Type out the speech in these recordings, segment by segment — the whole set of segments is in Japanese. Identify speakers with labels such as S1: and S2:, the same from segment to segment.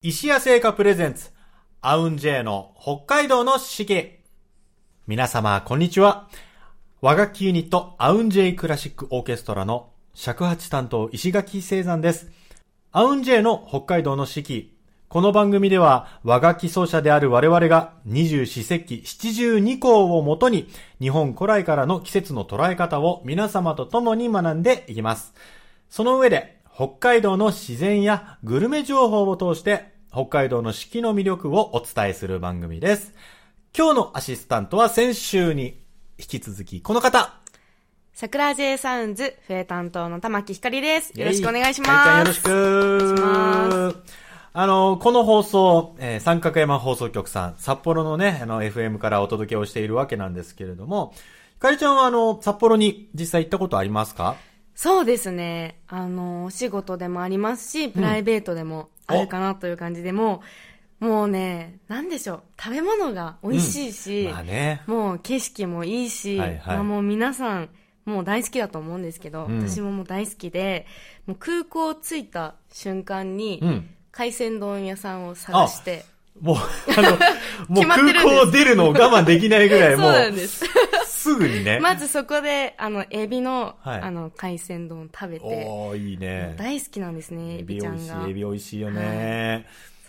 S1: 石屋製菓プレゼンツ、アウンジェイの北海道の四季。皆様、こんにちは。和楽器ユニット、アウンジェイクラシックオーケストラの尺八担当石垣聖山です。アウンジェイの北海道の四季。この番組では和楽器奏者である我々が二十四節気七十二項をもとに日本古来からの季節の捉え方を皆様と共に学んでいきます。その上で北海道の自然やグルメ情報を通して北海道の四季の魅力をお伝えする番組です。今日のアシスタントは先週に引き続きこの方。
S2: 桜 J サウンズ、笛担当の玉木ひかりです。よろしくお願いします。
S1: よろしく。お願いします。あの、この放送、えー、三角山放送局さん、札幌のね、あの、FM からお届けをしているわけなんですけれども、ひかりちゃんはあの、札幌に実際行ったことありますか？
S2: そうですね。あの、お仕事でもありますし、プライベートでもあるかなという感じで、もう、もうね、なんでしょう。食べ物が美味しいし、うんまあね、もう景色もいいし、はいはい、まあ、もう皆さん、もう大好きだと思うんですけど、うん、私ももう大好きで、もう空港着いた瞬間に、海鮮丼屋さんを探して、
S1: もう、あの、もう空港出るのを我慢できないぐらい、もう。
S2: そうなんです。
S1: すぐにね。
S2: まずそこで、あの、エビの、はい、あの、海鮮丼食べて。
S1: おいいね。
S2: 大好きなんですね、エビちゃんが。
S1: エビ美味しいよね、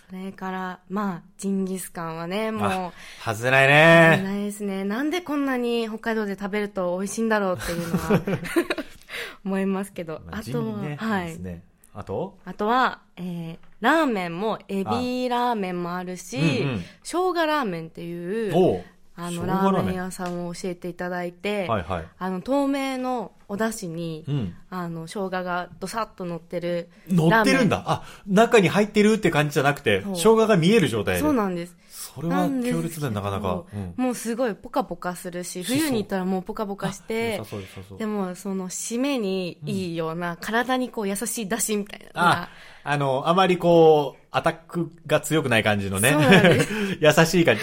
S1: はい、
S2: それから、まあ、ジンギスカンはね、もう。
S1: 外れないね。
S2: 外れないですね。なんでこんなに北海道で食べると美味しいんだろうっていうのは 思いますけど。
S1: まあ、あとは、ね、はい。ね、あと？
S2: あとは、えー、ラーメンも、エビラーメンもあるし、うんうん、生姜ラーメンっていう、あの、ラーメン屋さんを教えていただいて、はいはい、あの、透明のお出汁に、うん、あの、生姜がどさっと乗ってる。
S1: 乗ってるんだ。あ、中に入ってるって感じじゃなくて、生姜が見える状態で。
S2: そうなんです。
S1: それは強烈だよ、なかなか、
S2: うん、もうすごいポカポカするし、冬に行ったらもうポカポカして、でもその締めにいいような、体にこう優しい出汁みたいな。
S1: あ、あの、あまりこう、アタックが強くない感じのね。優しい感じ。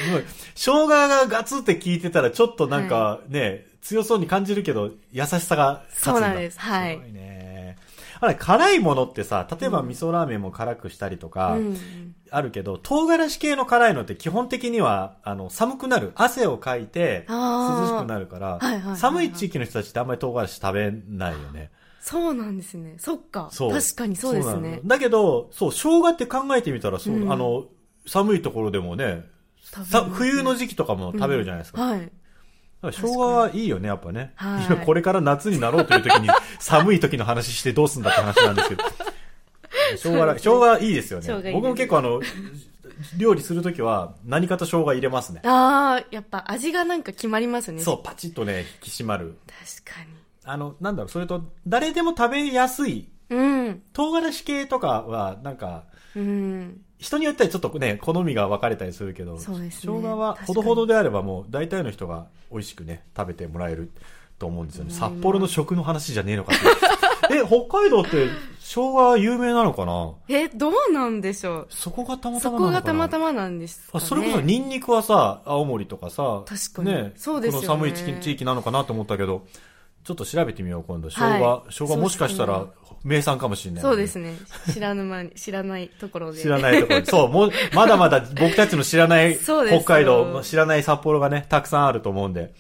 S1: 生姜がガツって効いてたらちょっとなんかね、はい、強そうに感じるけど、優しさが
S2: そうなんです。はい。
S1: すごいね。あれ、辛いものってさ、例えば味噌ラーメンも辛くしたりとか、うん、あるけど、唐辛子系の辛いのって基本的には、あの、寒くなる。汗をかいて、涼しくなるから、寒い地域の人たちってあんまり唐辛子食べないよね。
S2: そうなんですね。そっか。確かにそうですね。
S1: だけど、そう、生姜って考えてみたら、そう、うん、あの、寒いところでもね、冬の時期とかも食べるじゃないですか。うん、はい。生姜はいいよね、やっぱね。はい、これから夏になろうという時に、寒い時の話してどうすんだって話なんですけど。生姜、生姜いいですよね。僕も結構あの、料理するときは何かと生姜入れますね。
S2: ああ、やっぱ味がなんか決まりますね。
S1: そう、パチッとね、引き締まる。
S2: 確かに。
S1: あの、なんだろう、それと、誰でも食べやすい。うん。唐辛子系とかは、なんか、うん。人によってはちょっとね、好みが分かれたりするけど、そうですね。生姜はほどほどであればもう大体の人が美味しくね、食べてもらえると思うんですよね。札幌の食の話じゃねえのかって。え、北海道って生姜有名なのかな？
S2: え、どうなんでしょう？
S1: そこがたまたまなのかな？
S2: そこがたまたまなんですか、
S1: ね、あ、それこそニンニクはさ、青森とかさ、
S2: 確かに。ね、
S1: そうですよね。この寒い地域なのかなと思ったけど、ちょっと調べてみよう、今度。生姜、はい、生姜もしかしたら名産かもしれない、
S2: ね、そうですね。知らぬ間に、知らないところで。
S1: 知らないところで。そう、もう、まだまだ僕たちの知らない 北海道、知らない札幌がね、たくさんあると思うんで、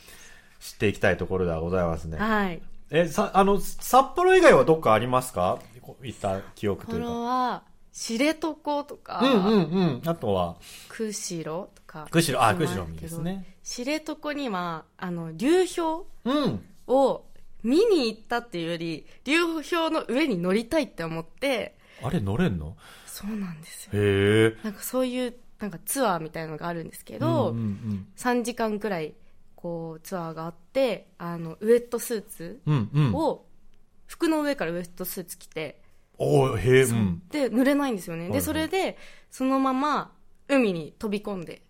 S1: 知っていきたいところではございますね。
S2: はい。
S1: え、さ、あの、札幌以外はどっかありますか？いった記憶というか。
S2: 札幌は、知床とか、
S1: うんうんうん。あとは、
S2: 釧路とか。
S1: 釧路、あ、釧路ですね。
S2: 知床には、あの、流氷を、見に行ったっていうより、流氷の上に乗りたいって思って、
S1: あれ乗れんの？
S2: そうなんですよ。
S1: へ
S2: なんかそういう、なんかツアーみたいなのがあるんですけど、うんうんうん、3時間くらい、こう、ツアーがあって、あの、ウエットスーツを、うんうん、服の上からウエットスーツ着て、
S1: おへえ、う
S2: ん、で、濡れないんですよね。で、それで、そのまま、海に飛び込んで、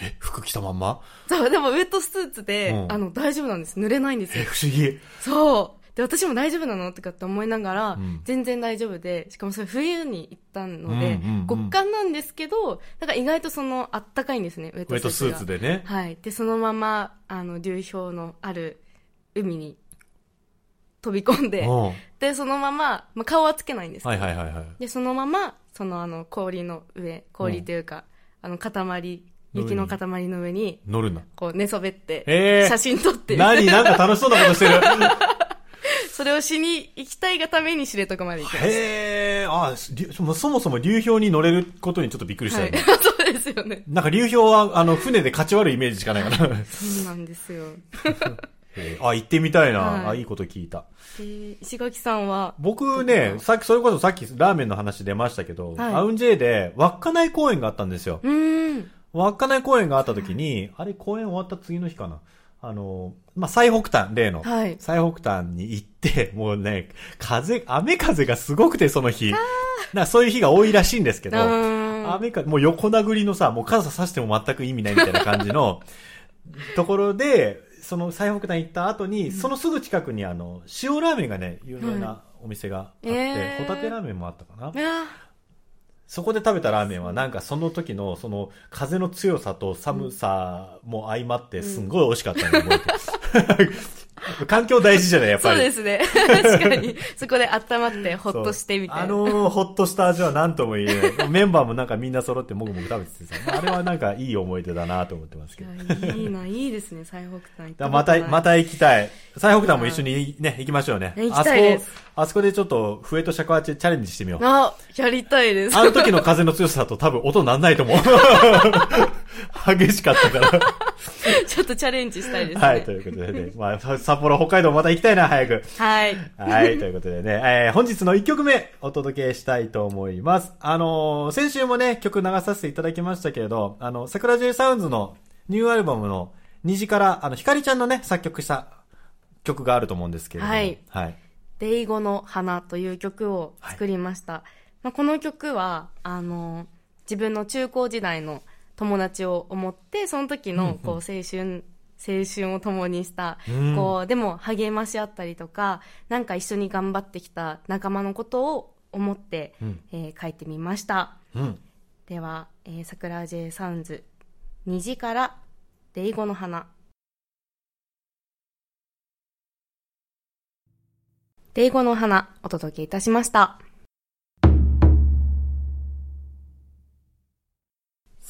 S1: え、服着たまんま？
S2: そう、でもウェットスーツで、うん、あの、大丈夫なんです。濡れないんですよ。
S1: え、不思議。
S2: そう。で、私も大丈夫なの？とかって思いながら、うん、全然大丈夫で、しかもそれ冬に行ったので、うんうんうん、極寒なんですけど、なんか意外とその、あったかいんですね、
S1: ウェットスーツ。ウェットスーツでね。
S2: はい。で、そのまま、あの、流氷のある海に飛び込んで、で、そのまま、まあ、顔はつけないんですけ
S1: ど、はいはいはいはい、
S2: で、そのまま、そのあの、氷の上、氷というか、あの、塊、雪の塊の上に、
S1: 乗るんだ。
S2: こう寝そべって、写真撮って
S1: 何？なんか楽しそうなことしてる。
S2: それをしに行きたいがために知床まで行きました。へ
S1: え、あそもそも流氷に乗れることにちょっとびっくりしたよね。
S2: はい、そうですよね。
S1: なんか流氷は、あの、船で勝ち悪いイメージしかないか
S2: ら。そうなんですよ。
S1: あ、行ってみたいな、はい、あ、いいこと聞いた。
S2: えー、石垣さんは？
S1: 僕ね、さっき、それこそさっきラーメンの話出ましたけど、はい、アウンジェイで稚内公園があったんですよ。稚内公園があった時に、あれ公園終わった次の日かな。あの、まあ、最北端、例の、はい、最北端に行って、もうね、風、雨風がすごくて、その日。なそういう日が多いらしいんですけど、雨か、もう横殴りのさ、もう傘さしても全く意味ないみたいな感じの ところで、その最北端行った後に、うん、そのすぐ近くにあの、塩ラーメンがね、有名なお店があって、えー、ホタテラーメンもあったかな。そこで食べたラーメンはなんかその時のその風の強さと寒さも相まってすんごい美味しかったの覚えて環境大事じゃないやっぱ
S2: り。そうですね。確かに。そこで温まってほっとしてみたいな。
S1: あのー、ほっとした味は何とも言えない。メンバーもなんかみんな揃ってもぐもぐ食べててさ、あれはなんかいい思い出だなと思ってますけ
S2: ど。いいな、いいですね、最北端
S1: また、また行きたい。最北端も一緒にね、行きましょうね。
S2: 行きたいです。
S1: あそこでちょっと笛と尺八チャレンジしてみよう。
S2: あ、やりたいです。
S1: あの時の風の強さだと多分音なんないと思う。激しかったから。
S2: ちょっとチャレンジしたいです
S1: ね。はい、ということでね。まあ、札幌、北海道また行きたいな、早く。
S2: はい。
S1: はい、ということでね、えー、本日の1曲目お届けしたいと思います。あのー、先週もね、曲流させていただきましたけれど、あの、桜 J サウンズのニューアルバムの虹から、あの、ひかりちゃんのね、作曲した曲があると思うんですけれども。はい。はい。
S2: デイゴの花という曲を作りました。はい、まあ、この曲は、あのー、自分の中高時代の友達を思って、その時のこう青春、青春を共にした、こう、でも励まし合ったりとか、なんか一緒に頑張ってきた仲間のことを思って、うん、えー、書いてみました。うん、では、えー、桜 J サウンズ、虹からデイゴの花。デイゴの花、お届けいたしました。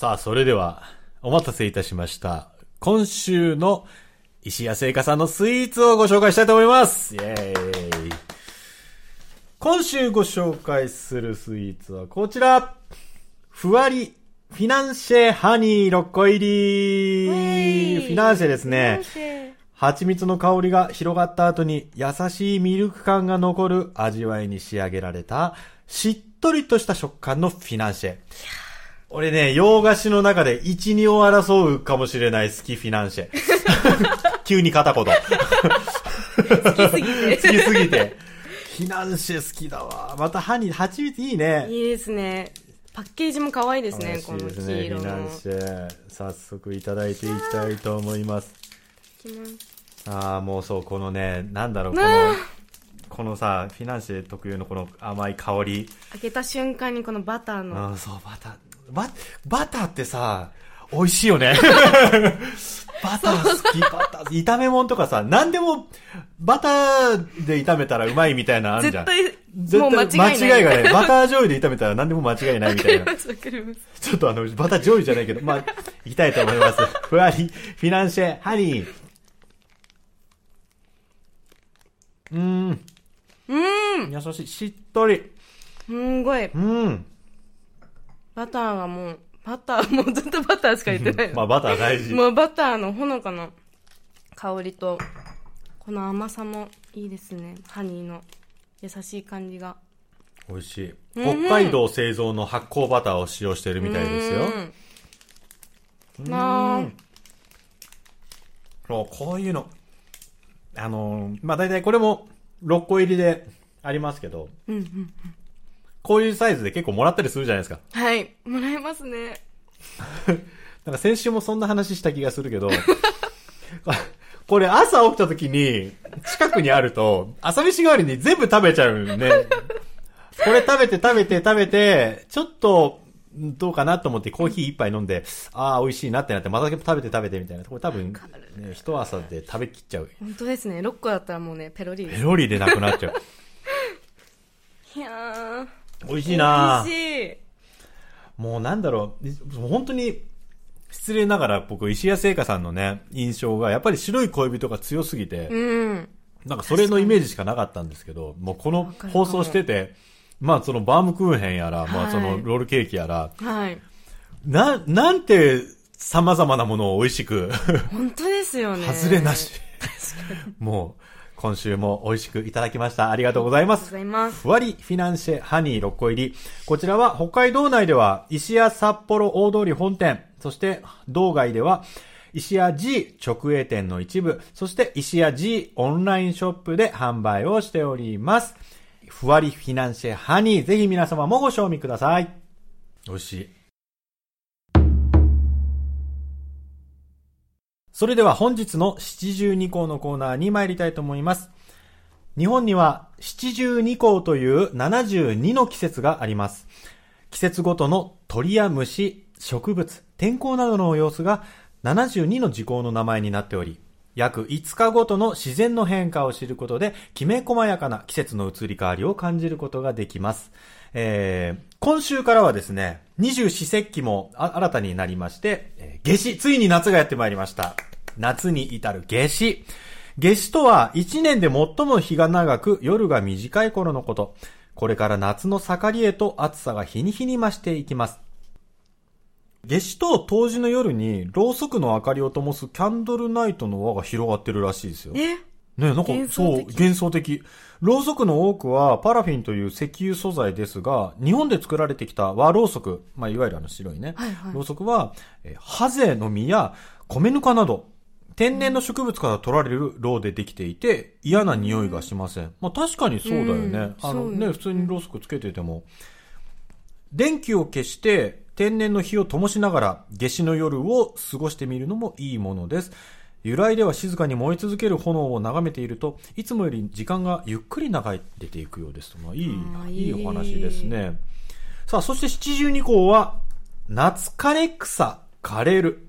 S1: さあ、それでは、お待たせいたしました。今週の石谷製菓さんのスイーツをご紹介したいと思います。イェーイ。今週ご紹介するスイーツはこちら。ふわりフィナンシェハニー6個入り。フィナンシェですね。蜂蜜の香りが広がった後に優しいミルク感が残る味わいに仕上げられたしっとりとした食感のフィナンシェ。俺ね、洋菓子の中で1、2を争うかもしれない好きフィナンシェ。急に片言。好
S2: きすぎて。
S1: 好きすぎて。フィナンシェ好きだわ。また歯に、蜂蜜いいね。
S2: いいですね。パッケージも可愛いですね、この黄色の。フィ
S1: ナンシェ。早速いただいていきたいと思います。いきます。ああ、もうそう、このね、なんだろう、この、このさ、フィナンシェ特有のこの甘い香り。
S2: 開けた瞬間にこのバターの。
S1: あそう、バター。バ、バターってさ、美味しいよね。バター好き、バター、炒め物とかさ、何でも、バターで炒めたらうまいみたいなあるじゃん。
S2: 絶対、もう間違いない。
S1: 間違いがね、バター醤油で炒めたら何でも間違いないみたいな。ちょっとあの、バター醤油じゃないけど、まあ、いきたいと思います。ふわり、フィナンシェ、ハニー。うーん。
S2: うん。
S1: 優しい、しっとり。
S2: すんごい。
S1: うん。
S2: バターがもう、バター、もうずっとバターしか言ってない。
S1: まあバター大事。
S2: もうバターのほのかな香りと、この甘さもいいですね。ハニーの優しい感じが。
S1: 美味しい。北海道製造の発酵バターを使用してるみたいですよ。
S2: うん。あ
S1: そう、こういうの。あのまあ大体これも6個入りでありますけど、
S2: うんうんうん
S1: こういうサイズで結構もらったりするじゃないですか。
S2: はい。もらえますね。
S1: なんか先週もそんな話した気がするけど、これ朝起きた時に近くにあると朝飯代わりに全部食べちゃうね。これ食べて食べて食べて、ちょっとどうかなと思ってコーヒー一杯飲んで、ああ、美味しいなってなって、また食べて食べてみたいな。これ多分、ね、一朝で食べきっちゃう。
S2: 本当ですね。6個だったらもうね、ペロリ
S1: ペロリでなくなっちゃう。
S2: いや
S1: 美味しいな
S2: 美味しい。
S1: もうなんだろう、本当に、失礼ながら僕、石谷製菓さんのね、印象が、やっぱり白い恋人が強すぎて、
S2: うん。
S1: なんかそれのイメージしかなかったんですけど、もうこの放送してて、まあそのバームクーヘンやら、まあそのロールケーキやら、
S2: はい。
S1: な、なんて様々なものを美味しく。
S2: 本当ですよね。
S1: 外れなし。もう、今週も美味しくいただきました。ありがとうございます。
S2: ありがとうございます。
S1: ふわりフィナンシェハニー6個入り。こちらは北海道内では石屋札幌大通り本店、そして道外では石屋 G 直営店の一部、そして石屋 G オンラインショップで販売をしております。ふわりフィナンシェハニー、ぜひ皆様もご賞味ください。美味しい。それでは本日の七十二項のコーナーに参りたいと思います。日本には七十二項という72の季節があります。季節ごとの鳥や虫、植物、天候などの様子が72の時効の名前になっており、約5日ごとの自然の変化を知ることで、きめ細やかな季節の移り変わりを感じることができます。えー、今週からはですね、二十四節気も新たになりまして、えー、夏至、ついに夏がやってまいりました。夏に至る夏至。夏至とは一年で最も日が長く夜が短い頃のこと。これから夏の盛りへと暑さが日に日に増していきます。夏至と冬至の夜にろうそくの明かりを灯すキャンドルナイトの輪が広がってるらしいですよ。
S2: え？
S1: ねなんか、そう、幻想的。ろうそくの多くはパラフィンという石油素材ですが、日本で作られてきた和ろうそく、まあ、いわゆるあの白いね、
S2: はいはい、
S1: ろうそくは、えハゼの実や米ぬかなど、天然の植物から取られるろうでできていて、嫌な匂いがしません。まあ確かにそうだよね。うん、あのね、普通にろうそくつけてても。電気を消して天然の火を灯しながら夏至の夜を過ごしてみるのもいいものです。由来では静かに燃え続ける炎を眺めていると、いつもより時間がゆっくり流れていくようですと。まあ、いい、いいお話ですね。さあ、そして七十二項は、夏枯れ草枯れる。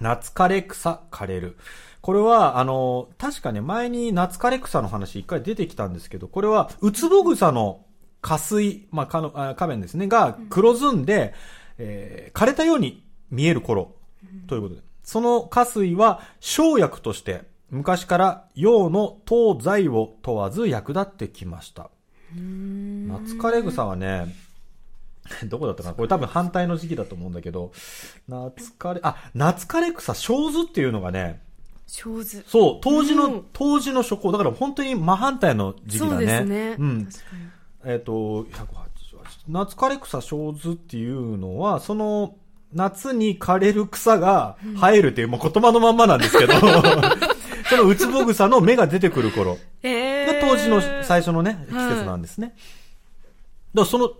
S1: 夏枯れ草枯れる。これは、あの、確かね、前に夏枯れ草の話一回出てきたんですけど、これは、ウツボグサの花水、まあ、かの、仮面ですね、が黒ずんで、うん、えー、枯れたように見える頃、ということで。その花水は生薬として昔から陽の東西を問わず役立ってきました。夏枯れ草はね、どこだったかな？これ多分反対の時期だと思うんだけど、夏枯れ、あ、夏枯れ草、小図っていうのがね、
S2: 小図。
S1: そう、当時の、当時の初行、だから本当に真反対の時期だね。そう
S2: ですね。
S1: うん。えっ、ー、と、188。夏枯れ草小図っていうのは、その、夏に枯れる草が生えるっていう、もう言葉のまんまなんですけど、そのウツボグサの芽が出てくる頃が当時の最初のね、季節なんですね。だその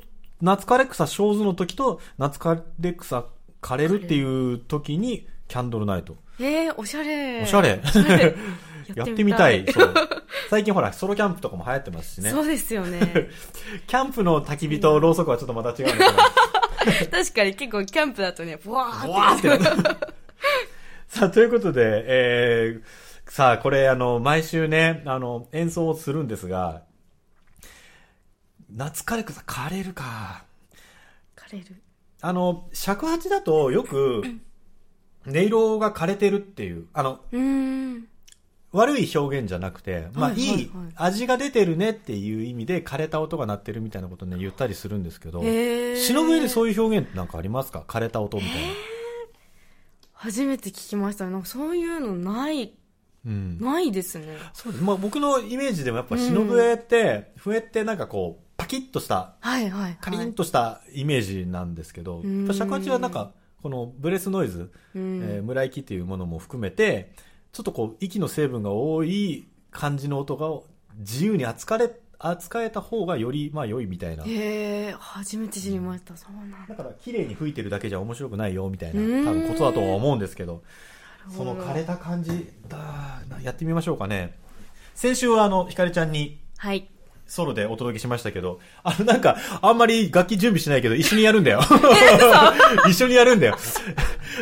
S1: 夏枯れ草小図の時と夏枯れ草枯れるっていう時にキャンドルナイト。
S2: ええー、おしゃれ。
S1: おしゃれ。やってみたい。そう。最近ほら、ソロキャンプとかも流行ってますしね。
S2: そうですよね。
S1: キャンプの焚き火とろうそくはちょっとまた違うんだけど。
S2: 確かに結構キャンプだとね、ブワ
S1: ーって。ってさあ、ということで、えー、さあ、これ、あの、毎週ね、あの、演奏をするんですが、夏枯れ草枯れるか。
S2: 枯れる。
S1: あの、尺八だとよく、音色が枯れてるっていう、あの、
S2: うん。
S1: 悪い表現じゃなくて、まあ、いい味が出てるねっていう意味で枯れた音が鳴ってるみたいなことね言ったりするんですけど、忍ぶ上でそういう表現なんかありますか？枯れた音みたいな。
S2: 初めて聞きました。なんかそういうのない、うん、ないですね。
S1: そうまあ僕のイメージでもやっぱ忍笛って、うん、笛ってなんかこう、パキッとした、
S2: はいはい、はい、
S1: カリンとしたイメージなんですけど、尺八はなんか、このブレスノイズ、うん、えー、村行きっていうものも含めて、ちょっとこう、息の成分が多い感じの音が自由に扱れ、扱えた方がより、まあ良いみたいな。
S2: へえ、初めて知りました。そうなん
S1: だから、綺麗に吹いてるだけじゃ面白くないよ、みたいな、多分ことだとは思うんですけど、その枯れた感じだ、やってみましょうかね。先週はあの、ひかりちゃんに、
S2: はい。
S1: ソロでお届けしましたけど、あのなんか、あんまり楽器準備しないけど、一緒にやるんだよ。一緒にやるんだよ。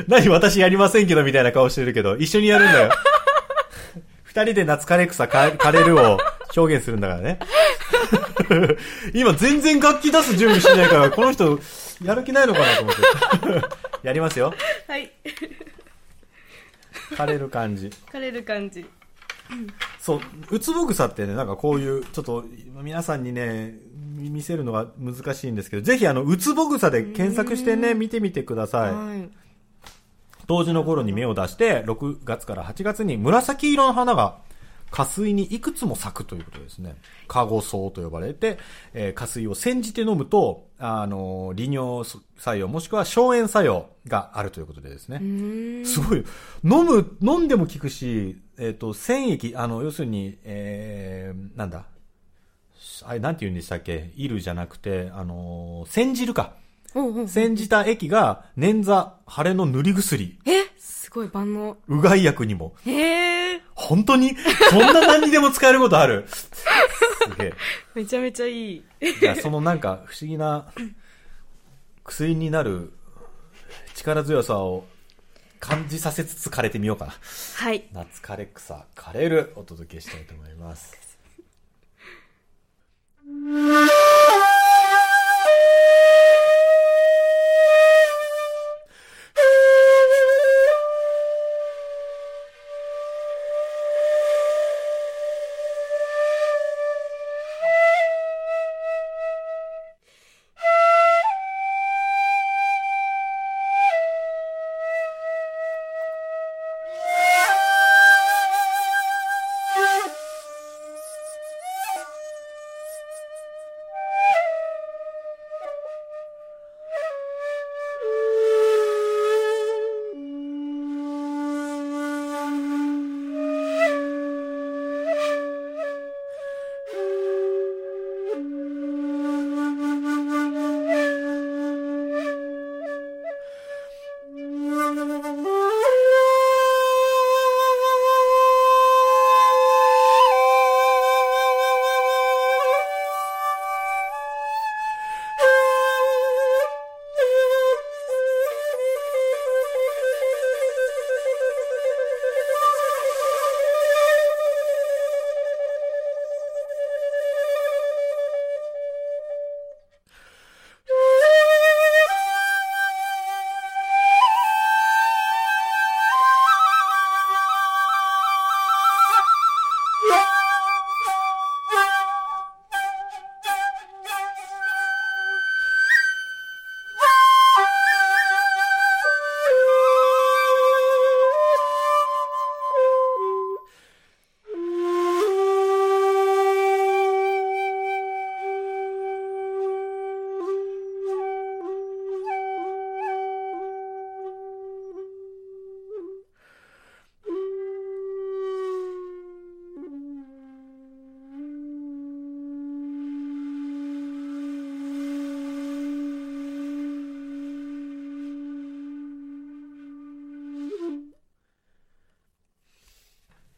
S1: 何私やりませんけどみたいな顔してるけど、一緒にやるんだよ。二人で夏枯れ草枯れるを表現するんだからね。今全然楽器出す準備しないから、この人、やる気ないのかなと思って。やりますよ。
S2: はい。
S1: 枯れる感じ。
S2: 枯れる感じ。
S1: そう、うつぼ草ってね、なんかこういう、ちょっと皆さんにね、見せるのが難しいんですけど、ぜひあの、うつぼ草で検索してね、見てみてください。はい冬至の頃に芽を出して、6月から8月に紫色の花が花水にいくつも咲くということですね。カゴ草と呼ばれて、えー、花水を煎じて飲むと、あの、利尿作用もしくは消炎作用があるということでですね。すごい。飲む、飲んでも効くし、えっ、ー、と、繊液、あの、要するに、えー、なんだ。あれ、なんて言うんでしたっけいるじゃなくて、あの、煎じるか。煎じた液が、捻挫、腫れの塗り薬。
S2: えすごい万能。
S1: うがい薬にも。
S2: へえ。
S1: 本当に？そんな何にでも使えることある？す
S2: げえ。めちゃめちゃいい。い
S1: や、そのなんか不思議な薬になる力強さを感じさせつつ枯れてみようかな。
S2: はい。
S1: 夏枯れ草、枯れるお届けしたいと思います。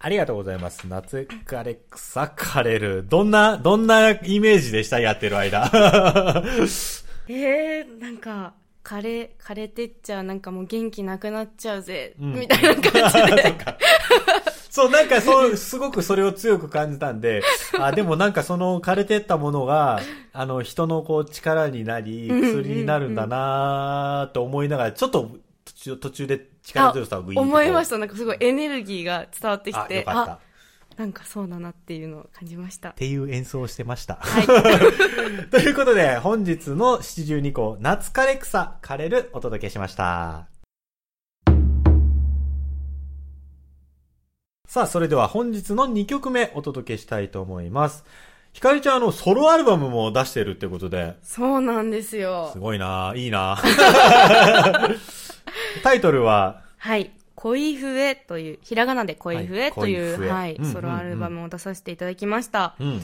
S1: ありがとうございます。夏枯れ草枯れる。どんな、どんなイメージでした？やってる間。
S2: えー、なんか、枯れ、枯れてっちゃう、なんかもう元気なくなっちゃうぜ、うん、みたいな感じで。
S1: そう、なんかそう、すごくそれを強く感じたんで、あ、でもなんかその枯れてったものが、あの、人のこう力になり、薬になるんだなと思いながら、ちょっと途中で力強さをグ
S2: イ思いました。なんかすごいエネルギーが伝わってきて、あなんかそうだなっていうのを感じました。っ
S1: ていう演奏をしてました。はい。ということで、本日の七十二個、夏枯れ草枯れるお届けしました。さあ、それでは本日の2曲目お届けしたいと思います。ひかりちゃん、あの、ソロアルバムも出してるってことで。
S2: そうなんですよ。
S1: すごいないいな タイトルは？
S2: はい。恋笛という、ひらがなで恋笛という、はい、ソロアルバムを出させていただきました。うん、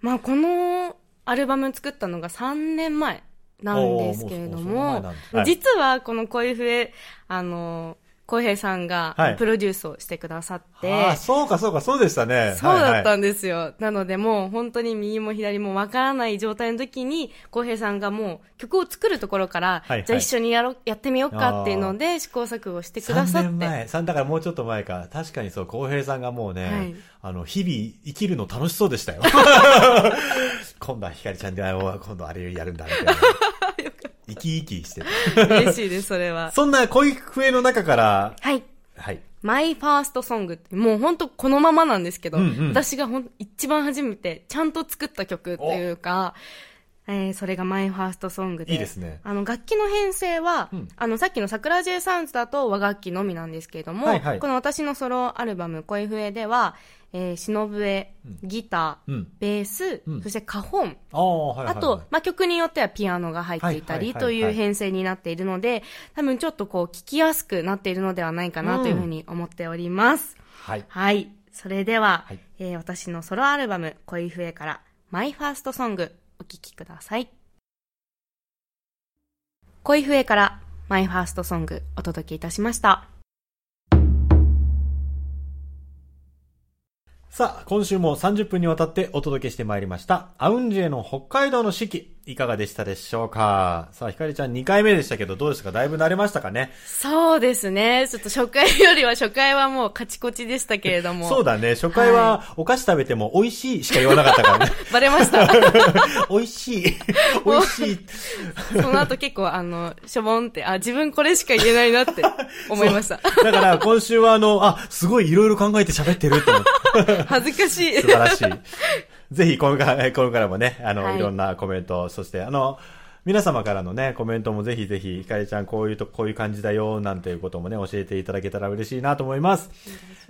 S2: まあ、このアルバム作ったのが3年前なんですけれども、はい、実はこの恋笛、あの、浩平さんが、プロデュースをしてくださって。
S1: あ、そうかそうか、そうでしたね。
S2: そうだったんですよ。はいはい、なのでもう本当に右も左もわからない状態の時に、浩平さんがもう曲を作るところから、はいはい、じゃあ一緒にやろやってみようかっていうので試行錯誤してくださって。3
S1: 年前。3だからもうちょっと前か。確かにそう、浩平さんがもうね、はい、あの、日々生きるの楽しそうでしたよ。今度はひかりちゃんで、今度あれやるんだ、みたいな。生き生きして
S2: た。嬉しいです、それは。
S1: そんな恋笛の中から、
S2: はい。はい。マイファーストソングって、もう本当このままなんですけど、うんうん、私がほん一番初めてちゃんと作った曲っていうか、えー、それがマイファーストソングで。
S1: いいですね。
S2: あの、楽器の編成は、うん、あの、さっきの桜 J サウンズだと和楽器のみなんですけれども、はいはい、この私のソロアルバム、恋笛では、えー、篠笛、ギター、うん、ベース、うん、そしてカホン。あ,、はいはいはい、あと、まあ、曲によってはピアノが入っていたりという編成になっているので、多分ちょっとこう、聞きやすくなっているのではないかなというふうに思っております。はい。はい。それでは、はい、えー、私のソロアルバム、恋笛から、マイファーストソング、お聴きください。恋笛から、マイファーストソング、お届けいたしました。
S1: さあ、今週も30分にわたってお届けしてまいりました、アウンジェの北海道の四季。いかがでしたでしょうか？さあ、ひかりちゃん2回目でしたけど、どうですか？だいぶ慣れましたかね？
S2: そうですね。ちょっと初回よりは初回はもうカチコチでしたけれども。
S1: そうだね。初回はお菓子食べても美味しいしか言わなかったからね。
S2: バレました？
S1: 美味しい。美味しい。
S2: その後結構あの、しょぼんって、あ、自分これしか言えないなって思いました。
S1: だから今週はあの、あ、すごいいろいろ考えて喋ってるって思って。
S2: 恥ずかしい。
S1: 素晴らしい。ぜひこれから、これからもね、あの、はい、いろんなコメント、そして、あの、皆様からのね、コメントもぜひぜひ、ひかりちゃんこういうと、こういう感じだよ、なんていうこともね、教えていただけたら嬉しいなと思います。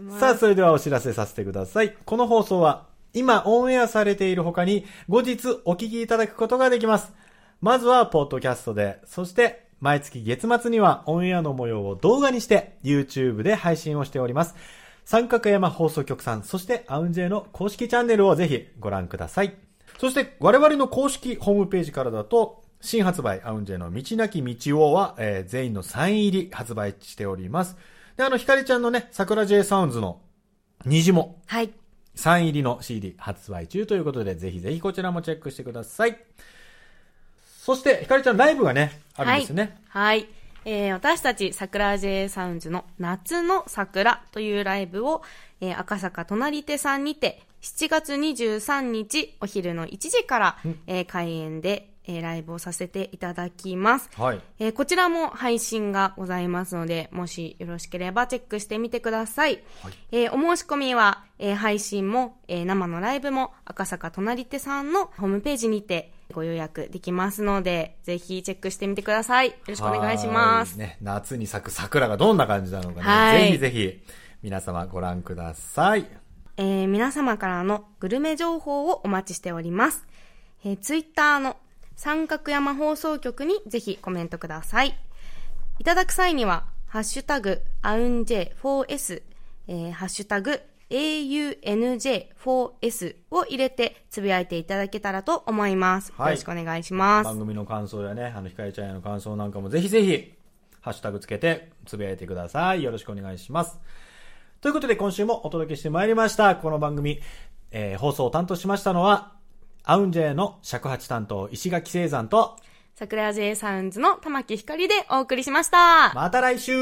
S1: ますさあ、それではお知らせさせてください。この放送は、今オンエアされている他に、後日お聞きいただくことができます。まずは、ポッドキャストで、そして、毎月月末にはオンエアの模様を動画にして、YouTube で配信をしております。三角山放送局さん、そしてアウンジェの公式チャンネルをぜひご覧ください。そして我々の公式ホームページからだと、新発売アウンジェの道なき道をは、えー、全員のサイン入り発売しております。で、あの、ひかりちゃんのね、桜 J サウンズの虹も。
S2: はい。
S1: サイン入りの CD 発売中ということで、ぜひぜひこちらもチェックしてください。そして、ひかりちゃんライブがね、あるんですね。
S2: はい。はいえー、私たち桜 J サウンズの夏の桜というライブを、えー、赤坂隣手さんにて7月23日お昼の1時から、えー、開演で、えー、ライブをさせていただきます、はい。えー、こちらも配信がございますのでもしよろしければチェックしてみてください、はい、えー、お申し込みは、えー、配信も、えー、生のライブも赤坂隣手さんのホームページにてご予約できますので、ぜひチェックしてみてください。よろしくお願いします。
S1: ね、夏に咲く桜がどんな感じなのかね、ぜひぜひ皆様ご覧ください。
S2: えー、皆様からのグルメ情報をお待ちしております。えー、ツイッターの三角山放送局にぜひコメントください。いただく際には、ハッシュタグ、アウンジェ 4S、えー、ハッシュタグ、AUNJ4S を入れてつぶやいていただけたらと思います。はい、よろしくお願いします。
S1: 番組の感想やね、あの、ひかりちゃんへの感想なんかもぜひぜひ、ハッシュタグつけてつぶやいてください。よろしくお願いします。ということで今週もお届けしてまいりました。この番組、えー、放送を担当しましたのは、アウンジェの尺八担当石垣聖山と、
S2: 桜 J サウンズの玉木ひかりでお送りしました。
S1: また来週